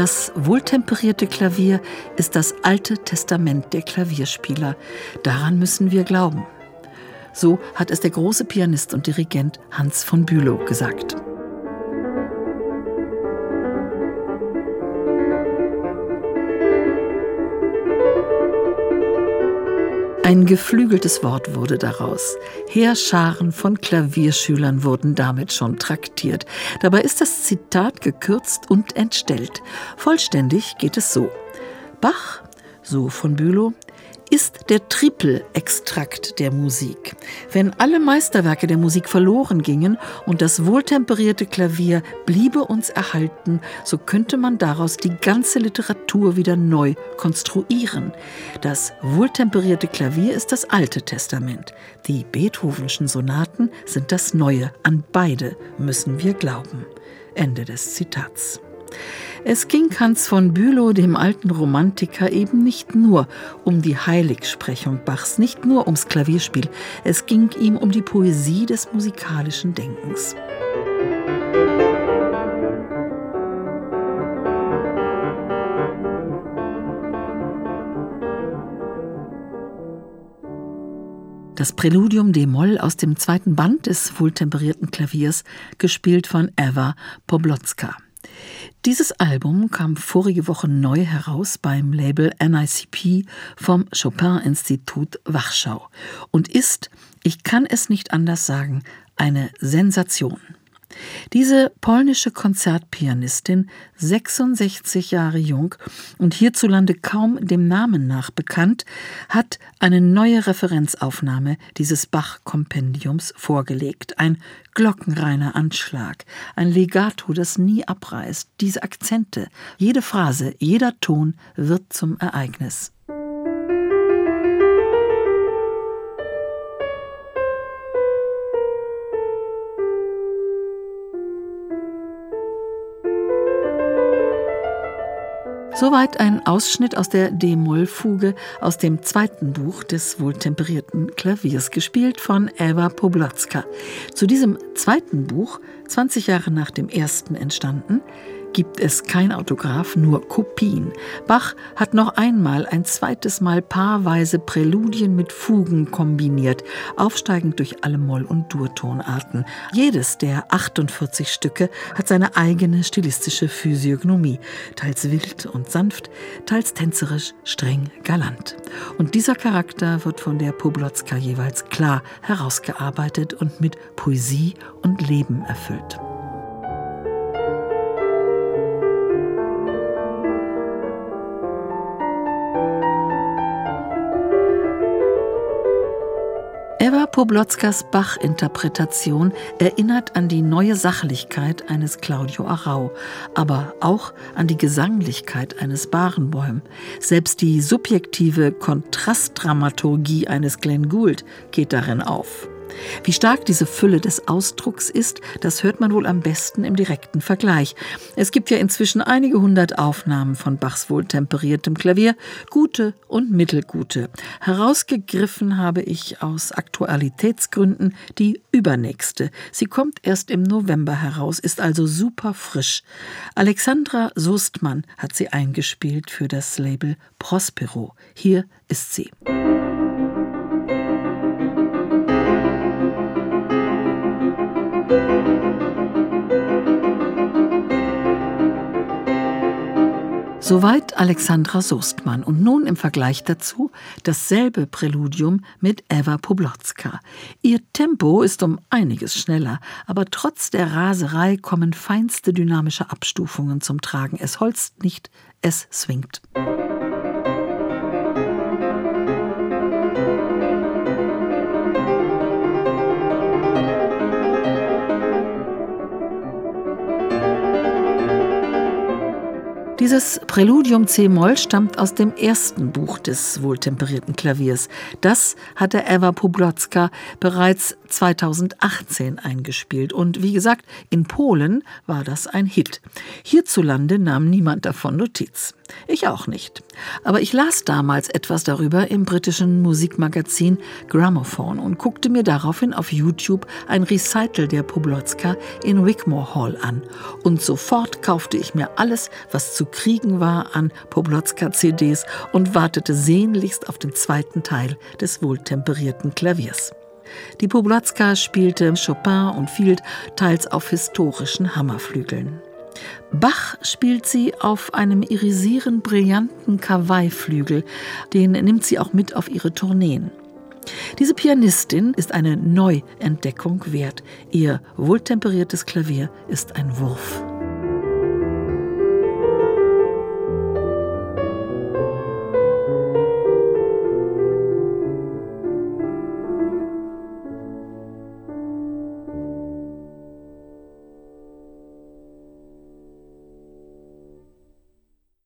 Das wohltemperierte Klavier ist das alte Testament der Klavierspieler. Daran müssen wir glauben. So hat es der große Pianist und Dirigent Hans von Bülow gesagt. Ein geflügeltes Wort wurde daraus. Heerscharen von Klavierschülern wurden damit schon traktiert. Dabei ist das Zitat gekürzt und entstellt. Vollständig geht es so. Bach, so von Bülow, ist der Triple-Extrakt der Musik. Wenn alle Meisterwerke der Musik verloren gingen und das wohltemperierte Klavier bliebe uns erhalten, so könnte man daraus die ganze Literatur wieder neu konstruieren. Das wohltemperierte Klavier ist das Alte Testament. Die Beethovenschen Sonaten sind das Neue. An beide müssen wir glauben. Ende des Zitats. Es ging Hans von Bülow, dem alten Romantiker, eben nicht nur um die Heiligsprechung Bachs, nicht nur ums Klavierspiel, es ging ihm um die Poesie des musikalischen Denkens. Das Präludium d-Moll aus dem zweiten Band des wohltemperierten Klaviers, gespielt von Eva Poblotzka. Dieses Album kam vorige Woche neu heraus beim Label NICP vom Chopin-Institut Wachschau und ist, ich kann es nicht anders sagen, eine Sensation. Diese polnische Konzertpianistin, 66 Jahre jung und hierzulande kaum dem Namen nach bekannt, hat eine neue Referenzaufnahme dieses Bach-Kompendiums vorgelegt. Ein glockenreiner Anschlag, ein Legato, das nie abreißt, diese Akzente, jede Phrase, jeder Ton wird zum Ereignis. Soweit ein Ausschnitt aus der D-Moll-Fuge aus dem zweiten Buch des wohltemperierten Klaviers, gespielt von Eva Poblatzka. Zu diesem zweiten Buch, 20 Jahre nach dem ersten entstanden, gibt es kein Autograph, nur Kopien. Bach hat noch einmal ein zweites Mal paarweise Präludien mit Fugen kombiniert, aufsteigend durch alle Moll- und Durtonarten. Jedes der 48 Stücke hat seine eigene stilistische Physiognomie, teils wild und sanft, teils tänzerisch, streng, galant. Und dieser Charakter wird von der Poblotzka jeweils klar herausgearbeitet und mit Poesie und Leben erfüllt. Eva Poblotzkas Bach-Interpretation erinnert an die neue Sachlichkeit eines Claudio Arau, aber auch an die Gesanglichkeit eines Barenboim. Selbst die subjektive Kontrastdramaturgie eines Glenn Gould geht darin auf. Wie stark diese Fülle des Ausdrucks ist, das hört man wohl am besten im direkten Vergleich. Es gibt ja inzwischen einige hundert Aufnahmen von Bachs wohltemperiertem Klavier, gute und mittelgute. Herausgegriffen habe ich aus Aktualitätsgründen die übernächste. Sie kommt erst im November heraus, ist also super frisch. Alexandra Soestmann hat sie eingespielt für das Label Prospero. Hier ist sie. Soweit Alexandra Soestmann und nun im Vergleich dazu dasselbe Präludium mit Eva Poblotzka. Ihr Tempo ist um einiges schneller, aber trotz der Raserei kommen feinste dynamische Abstufungen zum Tragen. Es holzt nicht, es swingt. Dieses Präludium C-Moll stammt aus dem ersten Buch des wohltemperierten Klaviers. Das hatte Eva Poblotzka bereits 2018 eingespielt. Und wie gesagt, in Polen war das ein Hit. Hierzulande nahm niemand davon Notiz. Ich auch nicht. Aber ich las damals etwas darüber im britischen Musikmagazin Gramophone und guckte mir daraufhin auf YouTube ein Recital der Poblotzka in Wigmore Hall an. Und sofort kaufte ich mir alles, was zu kriegen war an Poblotzka-CDs und wartete sehnlichst auf den zweiten Teil des wohltemperierten Klaviers. Die Poblotzka spielte Chopin und Field teils auf historischen Hammerflügeln. Bach spielt sie auf einem irisierend brillanten Kawaii-Flügel, den nimmt sie auch mit auf ihre Tourneen. Diese Pianistin ist eine Neuentdeckung wert. Ihr wohltemperiertes Klavier ist ein Wurf.